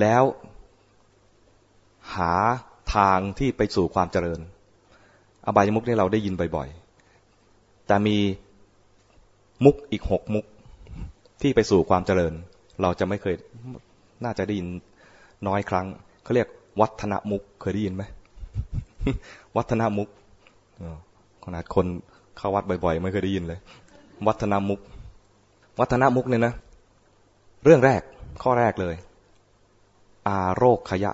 แล้วหาทางที่ไปสู่ความเจริญ อบายมุกนี่เราได้ยินบ่อยๆ แต่มีมุกอีกหกมุกที่ไปสู่ความเจริญ เราจะไม่เคยน่าจะได้ยินน้อยครั้งเขาเรียกวัฒนมุกเคยได้ยินไหมวัฒนมุกขนาดคนเข้าวัดบ่อยๆ ไม่เคยได้ยินเลย วัฒนมุก วัฒนมุกเนี่ยนะ เรื่องแรกข้อแรกเลย อาโรคขยะ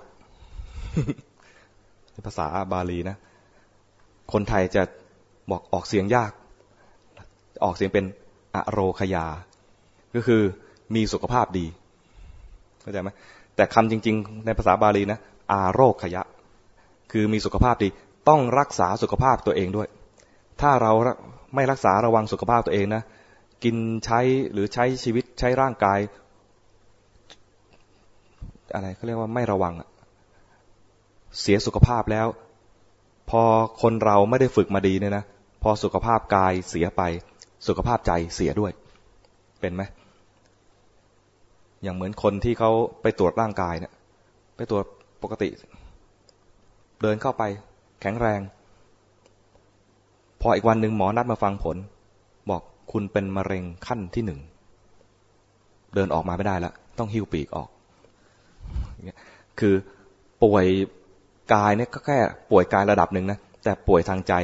ภาษาบาลีนะ คนไทยจะบอกออกเสียงยาก ออกเสียงเป็นอโรคยา ก็คือมีสุขภาพดีเข้าใจไหมแต่คำจริง ๆ ในภาษาบาลีนะอาโรคขยะ คือมีสุขภาพดี ต้องรักษาสุขภาพตัวเองด้วย ถ้าเราไม่รักษาระวังสุขภาพตัวเองนะ กินใช้หรือใช้ชีวิตใช้ร่างกาย อะไรเขาเรียกว่าไม่ระวังเสียสุขภาพแล้ว พอคนเราไม่ได้ฝึกมาดีเนี่ยนะพอสุขภาพกายเสียไป สุขภาพใจเสียด้วย เป็นไหมอย่างเหมือนคนที่เขาไปตรวจร่างกายเนี่ย ไปตรวจปกติ เดินเข้าไป แข็งแรง พออีกวันหนึ่งหมอนัดมาฟังผล บอกคุณเป็นมะเร็งขั้นที่หนึ่งเดินออกมาไม่ได้แล้วต้องหิ้วปีกออก คือป่วยกายเนี่ยก็แค่ป่วยกายระดับหนึ่งนะแต่ป่วยทางใจ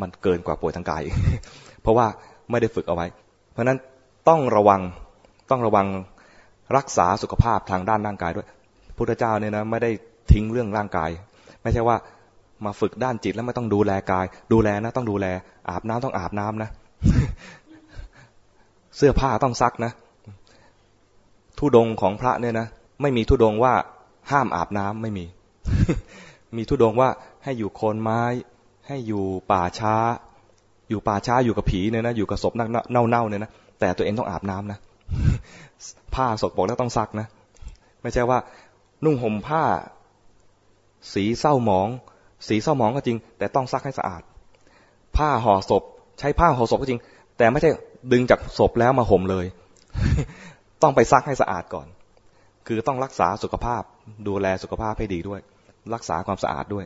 มันเกินกว่าป่วยทางกาย เพราะว่าไม่ได้ฝึกเอาไว้ เพราะนั้นต้องระวังต้องระวังรักษาสุขภาพทางด้านร่างกายด้วยพุทธเจ้าเนี่ยนะไม่ได้ทิ้งเรื่องร่างกาย ไม่ใช่ว่ามาฝึกด้านจิตแล้วไม่ต้องดูแลกาย ดูแลนะต้องดูแล อาบน้ำต้องอาบน้ำนะ เสื้อผ้าต้องซักนะทุดงของพระเนี่ยนะ ไม่มีทุดงว่าห้ามอาบน้ำไม่มี มีทุดงว่าให้อยู่โคนไม้ ให้อยู่ป่าช้า อยู่ป่าช้าอยู่กับผีเนี่ยนะอยู่กับศพเน่าๆเนี่ยนะแต่ตัวเองต้องอาบน้ำนะผ้าสกปรกแล้วต้องซักนะไม่ใช่ว่า นุ่งห่มผ้า สีเศร้าหมอง สีเศร้าหมองก็จริง แต่ต้องซักให้สะอาด ผ้าห่อศพ ใช้ผ้าห่อศพก็จริง แต่ไม่ใช่ดึงจากศพแล้วมาห่มเลย ต้องไปซักให้สะอาดก่อน คือต้องรักษาสุขภาพ ดูแลสุขภาพให้ดีด้วย รักษาความสะอาดด้วย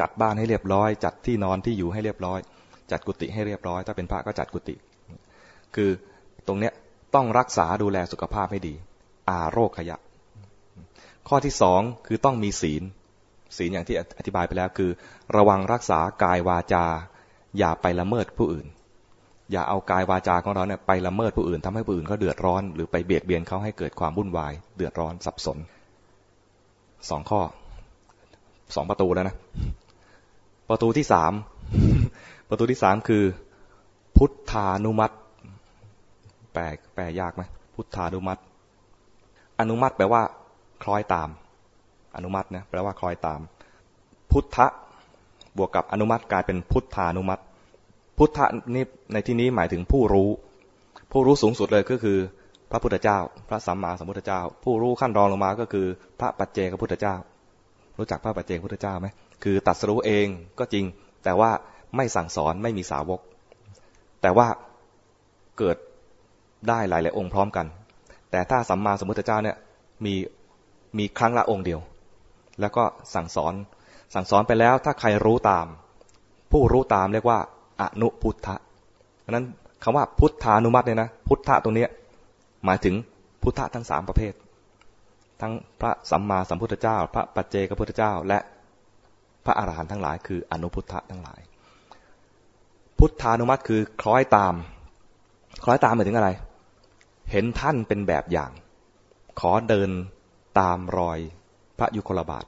จัดบ้านให้เรียบร้อย จัดที่นอนที่อยู่ให้เรียบร้อย จัดกุฏิให้เรียบร้อย ถ้าเป็นพระก็จัดกุฏิคือตรงเนี้ยต้องรักษาดูแลสุขภาพให้ดี อาโรคขยะ ข้อที่สองคือต้องมีศีล ศีลอย่างที่อธิบายไปแล้วคือ ระวังรักษากายวาจา อย่าไปละเมิดผู้อื่น อย่าเอากายวาจาของเราเนี่ยไปละเมิดผู้อื่นทำให้ผู้อื่นเขาเดือดร้อน หรือไปเบียดเบียนเขาให้เกิดความวุ่นวาย เดือดร้อนสับสนสองข้อสองประตูแล้วนะ ประตูที่สามประตูที่สามคือ พุทธานุมัติ แปลแปลยากไหมพุทธานุมัติ อนุมัติแปลว่า คล้อยตาม อนุมัตินะแปลว่าคล้อยตาม พุทธะบวกกับอนุมัติกลายเป็นพุทธานุมัติ พุทธะนี่ในที่นี้หมายถึงผู้รู้ ผู้รู้สูงสุดเลยก็คือ พระพุทธเจ้า พระสัมมาสัมพุทธเจ้า ผู้รู้ขั้นรองลงมาก็คือ พระปัจเจกพุทธเจ้า รู้จักพระปัจเจกพุทธเจ้าไหมคือตัดสู้เองก็จริง แต่ว่าไม่สั่งสอนไม่มีสาวก แต่ว่าเกิดได้หลายหลายองค์พร้อมกัน แต่ถ้าสัมมาสัมพุทธเจ้าเนี่ยมีมีครั้งละองค์เดียว แล้วก็สั่งสอนสั่งสอนไปแล้วถ้าใครรู้ตาม ผู้รู้ตามเรียกว่า อนุพุทธะเพราะนั้นคำว่าพุทธานุมัติเนี่ยนะพุทธะตรงนี้หมายถึงพุทธะทั้งสามประเภท ทั้งพระสัมมาสัมพุทธเจ้า พระปัจเจกพุทธเจ้า และพระอาหารหันต์ทั้งหลาย คืออนุพุทธะทั้งหลาย พุทธานุมัติคือคล้อยตาม คล้อยตามหมายถึงอะไร เห็นท่านเป็นแบบอย่าง ขอเดินตามรอยพระยุคลบาท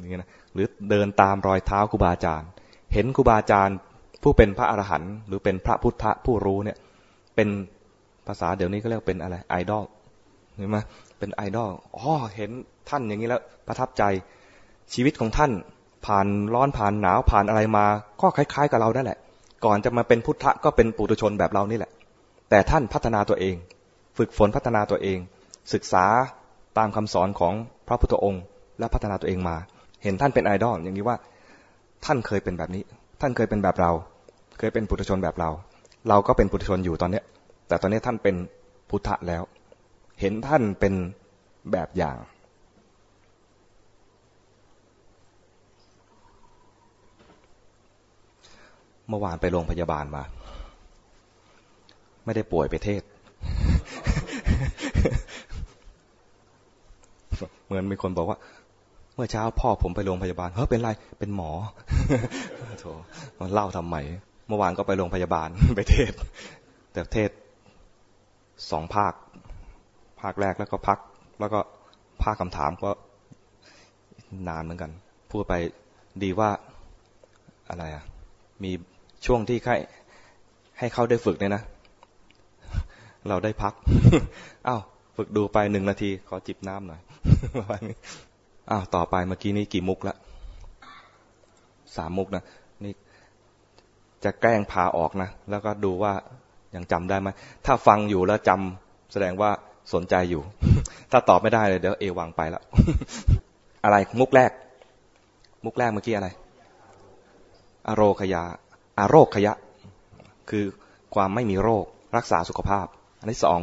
นี่นะหรือเดินตามรอยเท้าครูบาอาจารย์ เห็นครูบาอาจารย์ ผู้เป็นพระอรหันต์หรือเป็นพระพุทธผู้รู้เนี่ย เป็นภาษาเดี๋ยวนี้ก็เรียกเป็นอะไรไอดอลเห็นไหมเป็นไอดอลอ๋อเห็นท่านอย่างนี้แล้วประทับใจชีวิตของท่านผ่านร้อนผ่านหนาวผ่านอะไรมา ก็คล้าย ๆ กับเราได้แหละ ก่อนจะมาเป็นพุทธก็เป็นปุถุชนแบบเรานี่แหละ แต่ท่านพัฒนาตัวเอง ฝึกฝนพัฒนาตัวเอง ศึกษาตามคำสอนของพระพุทธองค์ และพัฒนาตัวเองมา เห็นท่านเป็นไอดอลอย่างนี้ว่า ท่านเคยเป็นแบบนี้ ท่านเคยเป็นแบบเรา เคยเป็นปุถุชนแบบเรา เราก็เป็นปุถุชนอยู่ตอนเนี้ย แต่ตอนนี้ท่านเป็นพุทธะแล้ว เห็นท่านเป็นแบบอย่าง เมื่อวานไปโรงพยาบาลมา ไม่ได้ป่วยไปเทศ เหมือนมีคนบอกว่าเมื่อเช้าพ่อผมไปโรงพยาบาลเฮ้ยเป็นไร เป็นหมอโถมันเล่าทำไม เมื่อวานก็ไปโรงพยาบาลไปเทศ แต่เทศสองภาค ภาคแรกแล้วก็พัก แล้วก็ภาคคำถามก็นานเหมือนกัน พูดไปดีว่าอะไรอะ มีช่วงที่ใครให้เขาได้ฝึกเนี่ยนะ เราได้พัก อ้าวฝึกดูไปหนึ่งนาที ขอจิบน้ำหน่อยอ้าวต่อไปเมื่อกี้นี้กี่มุกละสามมุกนะ จะแกล้งพาออกนะ แล้วก็ดูว่ายังจำได้ไหมถ้าฟังอยู่แล้วจำแสดงว่าสนใจอยู่ ถ้าตอบไม่ได้เลยเดี๋ยวเอวังไปแล้ว อะไรมุกแรก มุกแรกเมื่อกี้อะไร อโรคยาอาโรคขยะ คือความไม่มีโรค รักษาสุขภาพ อันที่สอง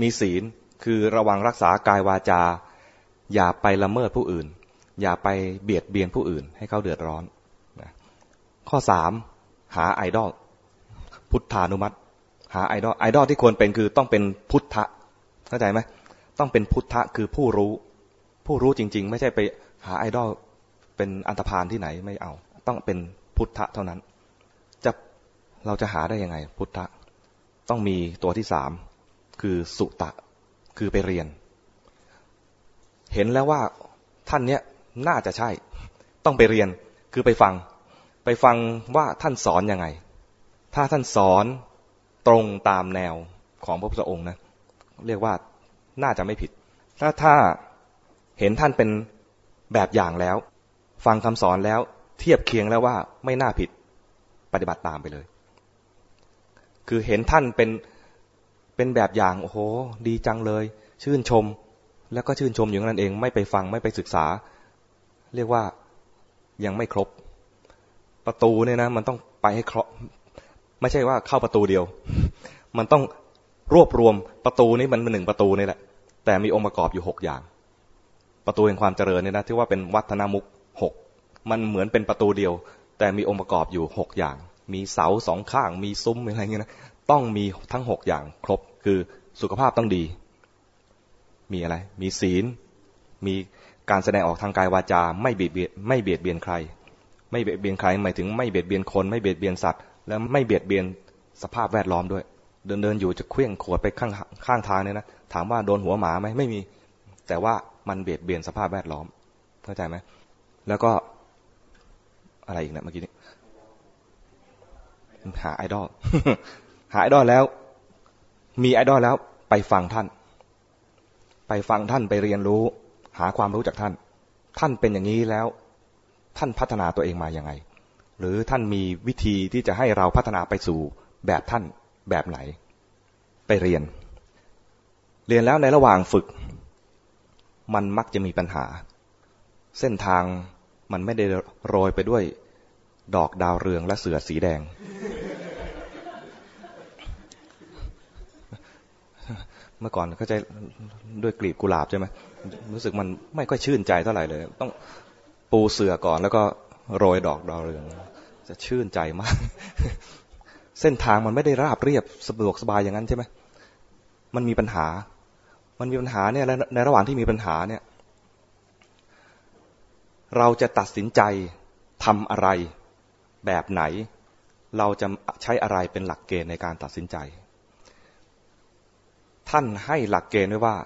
มีศีลคือระวังรักษากายวาจา อย่าไปละเมิดผู้อื่น อย่าไปเบียดเบียนผู้อื่น ให้เขาเดือดร้อน ข้อสามหาไอดอลพุทธานุมัติ หาไอดอลไอดอลที่ควรเป็นคือต้องเป็นพุทธะเข้าใจไหมต้องเป็นพุทธะคือผู้รู้ ผู้รู้จริง ๆ ไม่ใช่ไปหาไอดอลเป็นอันธพาลที่ไหนไม่เอา ต้องเป็นพุทธะเท่านั้น จะเราจะหาได้ยังไง พุทธะต้องมีตัวที่สามคือสุตะ คือไปเรียน เห็นแล้วว่าท่านเนี้ยน่าจะใช่ ต้องไปเรียนคือไปฟัง ไปฟังว่าท่านสอนยังไง ถ้าท่านสอนตรงตามแนวของพระพุทธองค์นะ เรียกว่าน่าจะไม่ผิด ถ้าถ้าเห็นท่านเป็นแบบอย่างแล้ว ฟังคำสอนแล้วเทียบเคียงแล้วว่าไม่น่าผิดปฏิบัติตามไปเลย คือเห็นท่านเป็นเป็นแบบอย่างโอ้โห ดีจังเลย ชื่นชม แล้วก็ชื่นชมอย่างนั้นเอง ไม่ไปฟังไม่ไปศึกษา เรียกว่ายังไม่ครบ ประตูเนี่ยนะ มันต้องไปให้ครบไม่ใช่ว่าเข้าประตูเดียว มันต้องรวบรวมประตูนี้มันเป็นหนึ่งประตูนี่แหละ แต่มีองค์ประกอบอยู่หกอย่าง ประตูแห่งความเจริญเนี่ยนะที่ว่าเป็นวัฒนมุกหกมันเหมือนเป็นประตูเดียว แต่มีองค์ประกอบอยู่หกอย่าง มีเสาสองข้าง มีซุ้มอะไรเงี้ยนะต้องมีทั้งหกอย่างครบคือสุขภาพต้องดี มีอะไร มีศีล มีการแสดงออกทางกายวาจา ไม่เบียดเบียนไม่เบียดเบียนใคร ไม่เบียดเบียนใครหมายถึงไม่เบียดเบียนคนไม่เบียดเบียนสัตว์ และไม่เบียดเบียนสภาพแวดล้อมด้วย เดินเดินอยู่จะเคลื่องขวดไปข้างข้างทางเนี่ยนะถามว่าโดนหัวหมาไหมไม่มี แต่ว่ามันเบียดเบียนสภาพแวดล้อมเข้าใจไหมแล้วก็อะไรอีกนะเมื่อกี้นี้หาไอดอลหาไอดอลแล้ว มีไอดอลแล้วไปฟังท่าน ไปฟังท่านไปเรียนรู้ หาความรู้จากท่าน ท่านเป็นอย่างนี้แล้ว ท่านพัฒนาตัวเองมาอย่างไง หรือท่านมีวิธีที่จะให้เราพัฒนาไปสู่แบบท่านแบบไหน ไปเรียน เรียนแล้วในระหว่างฝึก มันมักจะมีปัญหา เส้นทางมันไม่ได้โรยไปด้วยดอกดาวเรืองและเสือสีแดง เมื่อก่อนก็จะด้วยกลีบกุหลาบใช่ไหมรู้สึกมันไม่ค่อยชื่นใจเท่าไหร่เลย ต้อง ปูเสือก่อนแล้วก็โรยดอกดาวเรือง จะชื่นใจมาก เส้นทางมันไม่ได้ราบเรียบสะดวกสบายอย่างนั้นใช่ไหมมันมีปัญหา มันมีปัญหาเนี่ยในระหว่างที่มีปัญหาเนี่ย เราจะตัดสินใจทำอะไรแบบไหน เราจะใช้อะไรเป็นหลักเกณฑ์ในการตัดสินใจ ท่านให้หลักเกณฑ์ไว้ว่า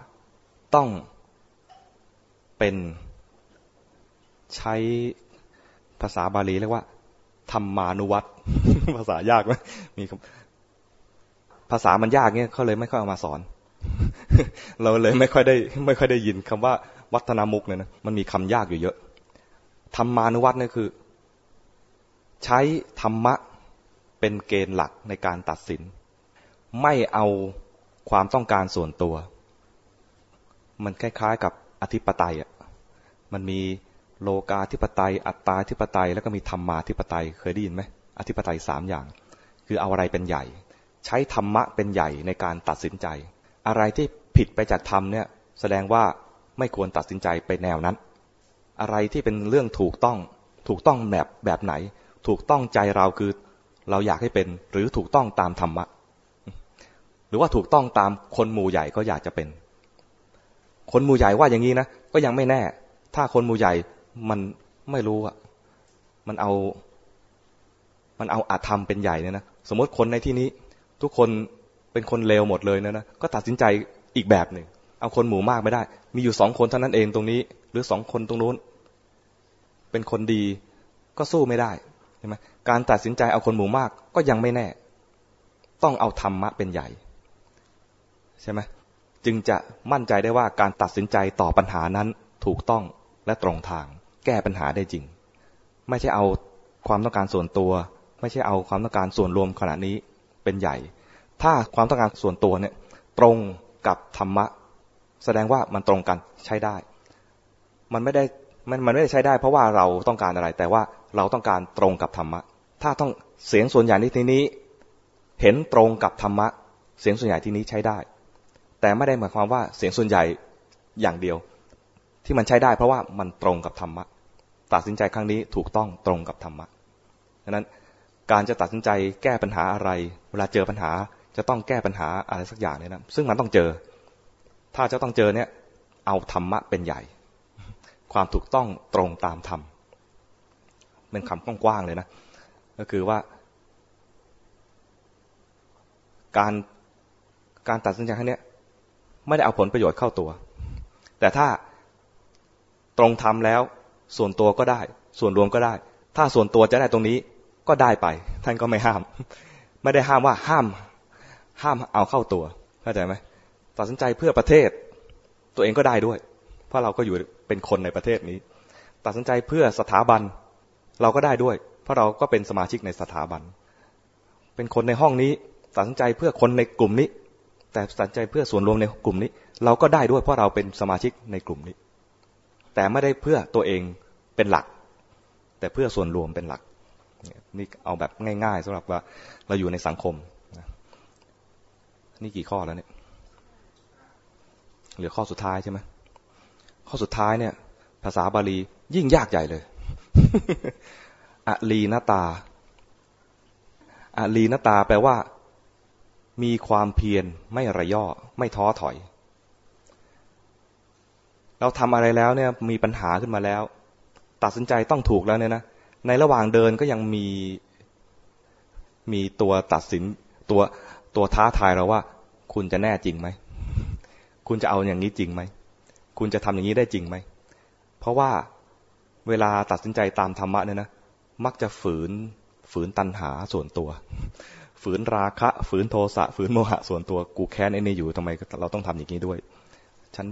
ต้องเป็น ใช้ภาษาบาลีเรียกว่าธรรมานุวัตภาษายากไหมมีภาษามันยากเนี่ยเขาเลยไม่ค่อยเอามาสอน เราเลยไม่ค่อยได้ ไม่ค่อยได้ยินคำว่าวัฒนามุกเนี่ยนะมันมีคำยากอยู่เยอะธรรมานุวัตเนี่ยคือ ใช้ธรรมะเป็นเกณฑ์หลักในการตัดสิน ไม่เอาความต้องการส่วนตัว มันคล้ายๆกับอธิปไตยอะมันมี โลกาธิปไตย อัตตาธิปไตย แล้วก็มีธรรมาธิปไตย เคยได้ยินไหมอธิปไตยสามอย่าง คือเอาอะไรเป็นใหญ่ ใช้ธรรมะเป็นใหญ่ในการตัดสินใจ อะไรที่ผิดไปจากธรรมเนี่ยแสดงว่าไม่ควรตัดสินใจไปแนวนั้น อะไรที่เป็นเรื่องถูกต้อง ถูกต้องแบบแบบไหน ถูกต้องใจเราคือเราอยากให้เป็นหรือถูกต้องตามธรรมะ หรือว่าถูกต้องตามคนหมู่ใหญ่ก็อยากจะเป็น คนหมู่ใหญ่ว่าอย่างนี้นะก็ยังไม่แน่ ถ้าคนหมู่ใหญ่ มันไม่รู้อะมันเอา มันเอาอาธรรมเป็นใหญ่เนี่ยนะสมมติคนในที่นี้ ทุกคนเป็นคนเลวหมดเลยนะนะก็ตัดสินใจอีกแบบหนึ่งเอาคนหมู่มากไม่ได้ มีอยู่สองคนเท่านั้นเองตรงนี้ หรือสองคนตรงนู้น เป็นคนดีก็สู้ไม่ได้ใช่ไหมการตัดสินใจเอาคนหมู่มากก็ยังไม่แน่ ต้องเอาธรรมะเป็นใหญ่ ใช่ไหมจึงจะมั่นใจได้ว่าการตัดสินใจต่อปัญหานั้นถูกต้องและตรงทาง แก้ปัญหาได้จริง ไม่ใช่เอาความต้องการส่วนตัว ไม่ใช่เอาความต้องการส่วนรวมขณะนี้เป็นใหญ่ ถ้าความต้องการส่วนตัวเนี่ยตรงกับธรรมะ แสดงว่ามันตรงกันใช้ได้ มันไม่ได้มันมันไม่ได้ใช้ได้ เพราะว่าเราต้องการอะไร แต่ว่าเราต้องการตรงกับธรรมะ ถ้าต้องเสียงส่วนใหญ่ในที่นี้ เห็นตรงกับธรรมะ เสียงส่วนใหญ่ที่นี้ใช้ได้ แต่ไม่ได้หมายความว่าเสียงส่วนใหญ่อย่างเดียว ที่มันใช้ได้ เพราะว่ามันตรงกับธรรมะ ตัดสินใจครั้งนี้ถูกต้องตรงกับธรรมะดังนั้นการจะตัดสินใจแก้ปัญหาอะไร เวลาเจอปัญหาจะต้องแก้ปัญหาอะไรสักอย่างเนี่ยนะซึ่งมันต้องเจอ ถ้าจะต้องเจอเนี่ยเอาธรรมะเป็นใหญ่ ความถูกต้องตรงตามธรรมเป็นคำกว้างๆเลยนะก็คือว่า การการตัดสินใจครั้งนี้ไม่ได้เอาผลประโยชน์เข้าตัว แต่ถ้าตรงทำแล้ว ส่วนตัวก็ได้ ส่วนรวมก็ได้ ถ้าส่วนตัวจะได้ตรงนี้ก็ได้ไป ท่านก็ไม่ห้าม ไม่ได้ห้ามว่าห้าม ห้ามเอาเข้าตัวเข้าใจไหมตัดสินใจเพื่อประเทศ ตัวเองก็ได้ด้วย เพราะเราก็อยู่เป็นคนในประเทศนี้ ตัดสินใจเพื่อสถาบัน เราก็ได้ด้วย เพราะเราก็เป็นสมาชิกในสถาบัน เป็นคนในห้องนี้ ตัดสินใจเพื่อคนในกลุ่มนี้ แต่ตัดสินใจเพื่อส่วนรวมในกลุ่มนี้ เราก็ได้ด้วยเพราะเราเป็นสมาชิกในกลุ่มนี้ แต่ไม่ได้เพื่อตัวเองเป็นหลัก แต่เพื่อส่วนรวมเป็นหลัก นี่เอาแบบง่ายๆสำหรับว่าเราอยู่ในสังคมนี่กี่ข้อแล้วเนี่ยเหลือข้อสุดท้ายใช่ไหมข้อสุดท้ายเนี่ย ภาษาบาลียิ่งยากใหญ่เลยอลีนตาอลีนตาแปลว่า มีความเพียรไม่ระย่อ ไม่ท้อถอย เราทำอะไรแล้วเนี่ยมีปัญหาขึ้นมาแล้ว ตัดสินใจต้องถูกแล้วเนี่ยนะในระหว่างเดินก็ยังมีมีตัวตัดสินตัวตัวท้าทายเราว่า คุณจะแน่จริงไหมคุณจะเอาอย่างนี้จริงไหมคุณจะทำอย่างนี้ได้จริงไหมเพราะว่าเวลาตัดสินใจตามธรรมะเนี่ยนะมักจะฝืนฝืนตัณหาส่วนตัว ฝืนราคะ ฝืนโทสะฝืนโมหะส่วนตัว กูแค้นไอ้นี่อยู่ทำไมเราต้องทำอย่างนี้ด้วย ฉัน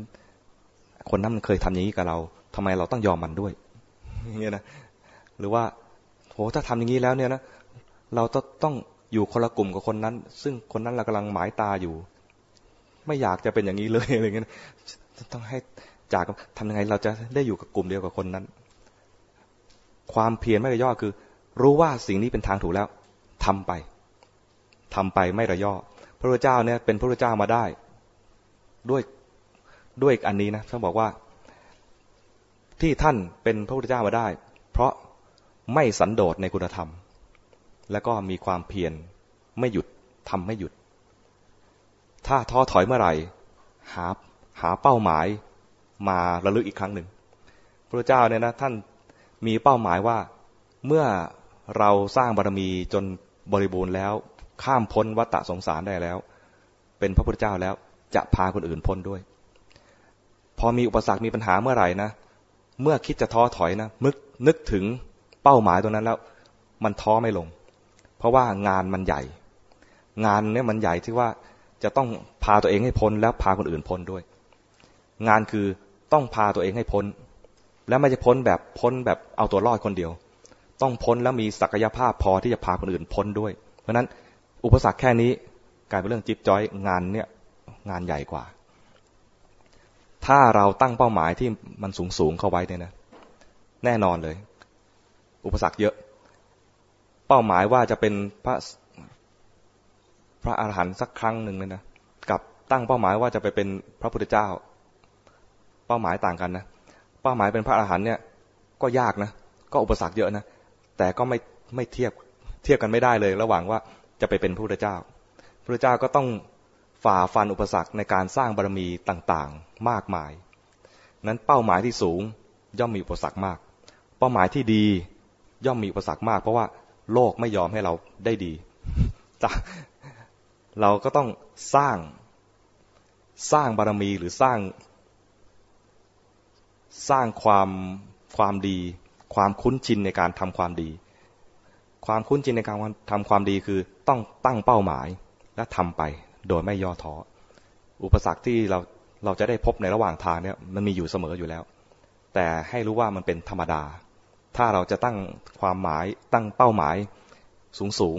คนนั้นมันเคยทำอย่างนี้กับเราทำไมเราต้องยอมมันด้วยอย่างเงี้ยนะหรือว่าโหถ้าทำอย่างนี้แล้วเนี่ยนะเราต้องอยู่คนละกลุ่มกับคนนั้น ซึ่งคนนั้นเรากำลังหมายตาอยู่ ไม่อยากจะเป็นอย่างนี้เลยอะไรเงี้ยต้องให้จากทำยังไงเราจะได้อยู่กับกลุ่มเดียวกับคนนั้น ความเพียรไม่ระย่อคือ รู้ว่าสิ่งนี้เป็นทางถูกแล้วทำไปทำไปไม่ระย่อพระพุทธเจ้าเนี่ยเป็นพระพุทธเจ้ามาได้ ด้วย ด้วยอันนี้นะท่านบอกว่า ที่ท่านเป็นพระพุทธเจ้ามาได้ เพราะไม่สันโดษในคุณธรรม แล้วก็มีความเพียรไม่หยุดทำไม่หยุด ถ้าท้อถอยเมื่อไหร่ หาหาเป้าหมายมาระลึกอีกครั้งหนึ่งพระเจ้าเนี่ยนะท่านมีเป้าหมายว่าเมื่อเราสร้างบารมีจนบริบูรณ์แล้ว ข้ามพ้นวัฏสงสารได้แล้ว เป็นพระพุทธเจ้าแล้วจะพาคนอื่นพ้นด้วย อมีอุปสรรคมีปัญหาเมื่อไหร่นะเมื่อคิดจะท้อถอยนะมึกนึกถึงเป้าหมายตรงนั้นแล้ว มันท้อไม่ลง เพราะว่างานมันใหญ่ งานเนี่ยมันใหญ่ที่ว่าจะต้องพาตัวเองให้พ้นแล้วพาคนอื่นพ้นด้วย งานคือต้องพาตัวเองให้พ้น แล้วไม่จะพ้นแบบพ้นแบบเอาตัวรอดคนเดียว ต้องพ้นแล้วมีศักยภาพพอที่จะพาคนอื่นพ้นด้วย เพราะนั้นอุปสรรคแค่นี้กลายเป็นเรื่องจิ๊บจ้อยงานเนี่ยงานใหญ่กว่า ถ้าเราตั้งเป้าหมายที่มันสูงสูงเข้าไว้เนี่ยนะ แน่นอนเลย อุปสรรคเยอะ เป้าหมายว่าจะเป็นพระพระอาหารหันต์สักครั้งหนึ่งเลยนะ กับตั้งเป้าหมายว่าจะไปเป็นพระพุทธเจ้า เป้าหมายต่างกันนะ เป้าหมายเป็นพระอรหันต์เนี่ย ก็ยากนะ ก็อุปสรรคเยอะนะ แต่ก็ไม่ไม่เทียบเทียบกันไม่ได้เลย ระหว่างว่าจะไปเป็นพระพุทธเจ้าพระเจ้าก็ต้อง ฝ่าฟันอุปสรรคในการสร้างบารมีต่างๆ มากมาย นั้นเป้าหมายที่สูงย่อมมีอุปสรรคมาก เป้าหมายที่ดีย่อมมีอุปสรรคมาก เพราะว่าโลกไม่ยอมให้เราได้ดีเราก็ต้องสร้างสร้างบารมีหรือสร้าง สร้างความความดี ความคุ้นชินในการทำความดี ความคุ้นชินในการทำความดีคือต้องตั้งเป้าหมายและทำไป โดยไม่ย่อท้ออุปสรรคที่เราเราจะได้พบในระหว่างทางเนี่ยมันมีอยู่เสมออยู่แล้ว แต่ให้รู้ว่ามันเป็นธรรมดา ถ้าเราจะตั้งความหมายตั้งเป้าหมายสูงสูง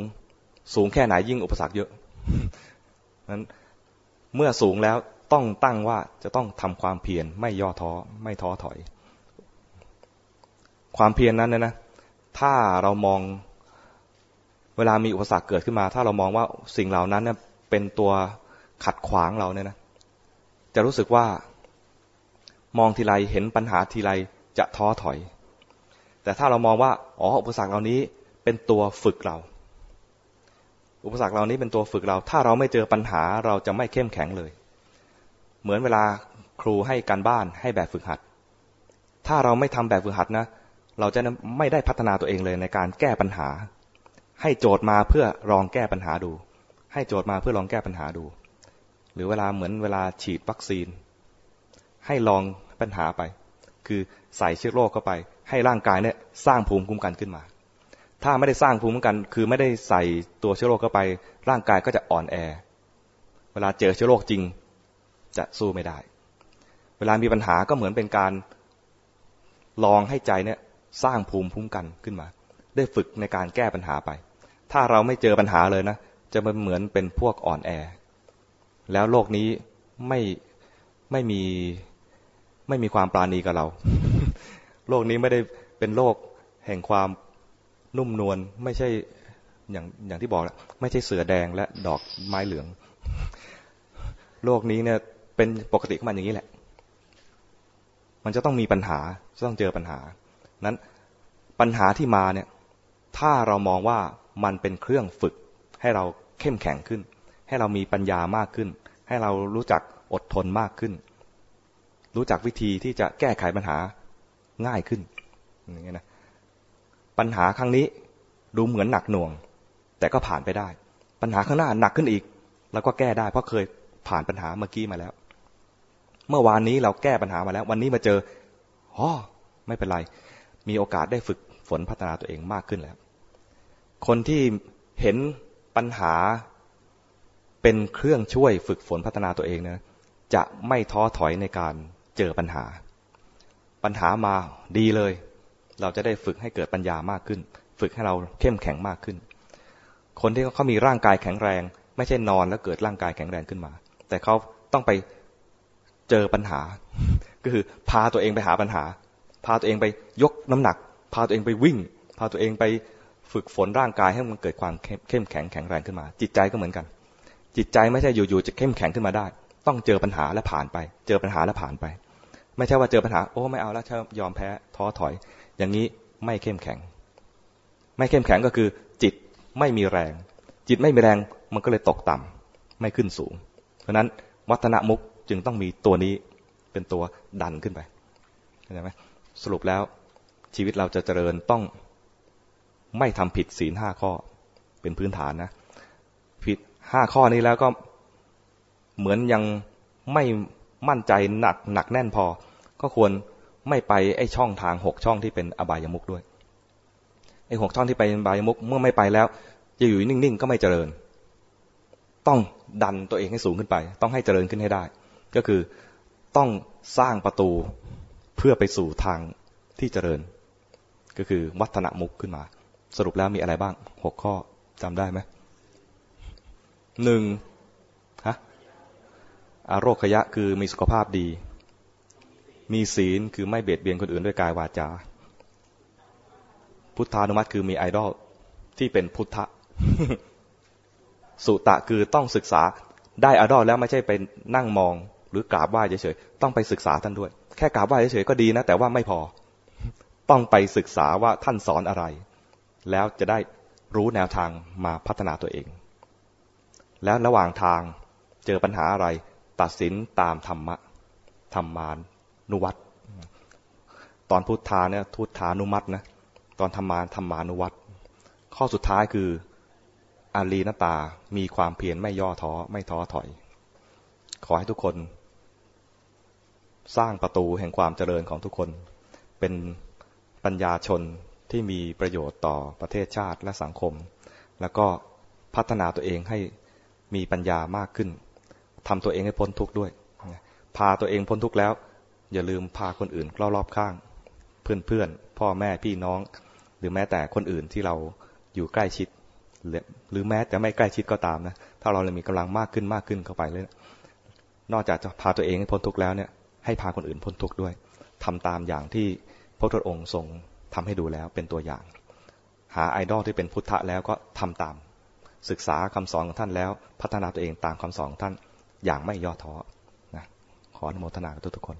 สูงแค่ไหนยิ่งอุปสรรคเยอะนั้นเมื่อสูงแล้วต้องตั้งว่าจะต้องทำความเพียรไม่ย่อท้อไม่ท้อถอย ความเพียรนนั้นเนี่ยนะ ถ้าเรามองเวลามีอุปสรรคเกิดขึ้นมา ถ้าเรามองว่าสิ่งเหล่านั้นเนี่ย เป็นตัวขัดขวางเราเนี่ยนะจะรู้สึกว่ามองทีไรเห็นปัญหาทีไรจะท้อถอย แต่ถ้าเรามองว่าอ๋ออุปสรรคเหล่านี้เป็นตัวฝึกเรา อุปสรรคเหล่านี้เป็นตัวฝึกเรา ถ้าเราไม่เจอปัญหาเราจะไม่เข้มแข็งเลย เหมือนเวลาครูให้การบ้านให้แบบฝึกหัด ถ้าเราไม่ทำแบบฝึกหัดนะ เราจะไม่ได้พัฒนาตัวเองเลยในการแก้ปัญหา ให้โจทย์มาเพื่อลองแก้ปัญหาดู ให้โจทย์มาเพื่อลองแก้ปัญหาดู หรือเวลาเหมือนเวลาฉีดวัคซีน ให้ลองปัญหาไป คือใส่เชื้อโรคเข้าไป ให้ร่างกายเนี่ยสร้างภูมิคุ้มกันขึ้นมา ถ้าไม่ได้สร้างภูมิคุ้มกัน คือไม่ได้ใส่ตัวเชื้อโรคเข้าไป ร่างกายก็จะอ่อนแอ เวลาเจอเชื้อโรคจริงจะสู้ไม่ได้ เวลามีปัญหาก็เหมือนเป็นการลองให้ใจเนี่ยสร้างภูมิคุ้มกันขึ้นมา ได้ฝึกในการแก้ปัญหาไป ถ้าเราไม่เจอปัญหาเลยนะ จะมันเหมือนเป็นพวกอ่อนแอ แล้วโลกนี้ไม่ไม่มีไม่มีความปราณีกับเรา โลกนี้ไม่ได้เป็นโลกแห่งความนุ่มนวลไม่ใช่อย่างอย่างที่บอกแล้วไม่ใช่เสือแดงและดอกไม้เหลือง โลกนี้เนี่ยเป็นปกติของมันอย่างนี้แหละ มันจะต้องมีปัญหาจะต้องเจอปัญหา นั้นปัญหาที่มาเนี่ย ถ้าเรามองว่ามันเป็นเครื่องฝึก ให้เราเข้มแข็งขึ้น ให้เรามีปัญญามากขึ้น ให้เรารู้จักอดทนมากขึ้น รู้จักวิธีที่จะแก้ไขปัญหาง่ายขึ้นอย่างเงี้ยนะปัญหาครั้งนี้ดูเหมือนหนักหน่วง แต่ก็ผ่านไปได้ ปัญหาข้างหน้าหนักขึ้นอีก แล้วก็แก้ได้เพราะเคยผ่านปัญหาเมื่อกี้มาแล้ว เมื่อวานนี้เราแก้ปัญหามาแล้ว วันนี้มาเจออ๋อไม่เป็นไร มีโอกาสได้ฝึกฝนพัฒนาตัวเองมากขึ้นแล้ว คนที่เห็น ปัญหาเป็นเครื่องช่วยฝึกฝนพัฒนาตัวเองนะจะไม่ท้อถอยในการเจอปัญหา ปัญหามาดีเลย เราจะได้ฝึกให้เกิดปัญญามากขึ้น ฝึกให้เราเข้มแข็งมากขึ้น คนที่เขามีร่างกายแข็งแรง ไม่ใช่นอนแล้วเกิดร่างกายแข็งแรงขึ้นมา แต่เขาต้องไปเจอปัญหา ก็คือพาตัวเองไปหาปัญหา พาตัวเองไปยกน้ำหนัก พาตัวเองไปวิ่ง พาตัวเองไป ฝึกฝนร่างกายให้มันเกิดความเข้มแข็งแข็งแรงขึ้นมา จิตใจก็เหมือนกัน จิตใจไม่ใช่อยู่ๆจะเข้มแข็งขึ้นมาได้ ต้องเจอปัญหาและผ่านไป เจอปัญหาและผ่านไป ไม่ใช่ว่าเจอปัญหาโอ้ไม่เอาแล้วยอมแพ้ท้อถอย อย่างนี้ไม่เข้มแข็ง ไม่เข้มแข็งก็คือ จิตไม่มีแรง จิตไม่มีแรงมันก็เลยตกต่ำไม่ขึ้นสูง เพราะนั้นวัฒนมุกจึงต้องมีตัวนี้เป็นตัวดันขึ้นไปเข้าใจไหมสรุปแล้วชีวิตเราจะเจริญต้อง ไม่ทำผิดศีลห้าข้อ เป็นพื้นฐานนะ ผิดห้าข้อนี้แล้วก็เหมือนยังไม่มั่นใจหนักหนักแน่นพอ ก็ควรไม่ไปไอ้ช่องทางหกช่องที่เป็นอบายมุกด้วยไอ้หกช่องที่ไปอบายมุกเมื่อไม่ไปแล้ว จะอยู่นิ่งๆก็ไม่เจริญ ต้องดันตัวเองให้สูงขึ้นไป ต้องให้เจริญขึ้นให้ได้ ก็คือต้องสร้างประตูเพื่อไปสู่ทางที่เจริญ ก็คือวัฒนมุกขึ้นมา สรุปแล้วมีอะไรบ้างหกข้อจำได้ไหมหนึ่งฮะอารคยะคือมีสุขภาพดี มีศีลคือไม่เบียดเบียนคนอื่นด้วยกายวาจา พุทธานุมัติคือมีไอดอลที่เป็นพุทธะ สุตะคือต้องศึกษาได้ไอดอลแล้วไม่ใช่ไปนั่งมอง หรือกราบไหว้เฉยๆต้องไปศึกษาท่านด้วย แค่กราบไหว้เฉยๆก็ดีนะ แต่ว่าไม่พอ ต้องไปศึกษาว่าท่านสอนอะไร แล้วจะได้รู้แนวทางมาพัฒนาตัวเอง แล้วระหว่างทางเจอปัญหาอะไรตัดสินตามธรรมะธรรมานุวัตตอนพุทธาเนี่ยทุตธานุมัตนะตอนธรรมานธรรมานุวัตข้อสุดท้ายคืออารีนตา มีความเพียรไม่ย่อท้อไม่ท้อถอย ขอให้ทุกคน สร้างประตูแห่งความเจริญของทุกคน เป็นปัญญาชน ที่มีประโยชน์ต่อประเทศชาติและสังคม แล้วก็พัฒนาตัวเองให้มีปัญญามากขึ้นทำตัวเองให้พ้นทุกข์ด้วย พาตัวเองพ้นทุกข์แล้ว อย่าลืมพาคนอื่นรอบๆข้าง เพื่อนๆ พ่อแม่พี่น้อง หรือแม้แต่คนอื่นที่เราอยู่ใกล้ชิด หรือแม้แต่ไม่ใกล้ชิดก็ตามนะ ถ้าเราเลยมีกำลังมากขึ้นมากขึ้นเข้าไปเลย นอกจากจะพาตัวเองให้พ้นทุกข์แล้วเนี่ย ให้พาคนอื่นพ้นทุกข์ด้วยทำตามอย่างที่พระพุทธองค์ทรง ทำให้ดูแล้วเป็นตัวอย่าง หาไอดอลที่เป็นพุทธะแล้วก็ทำตาม ศึกษาคำสอนของท่านแล้ว พัฒนาตัวเองตามคำสอนของท่านอย่างไม่ย่อท้อนะขออนุโมทนาทุกทุกคน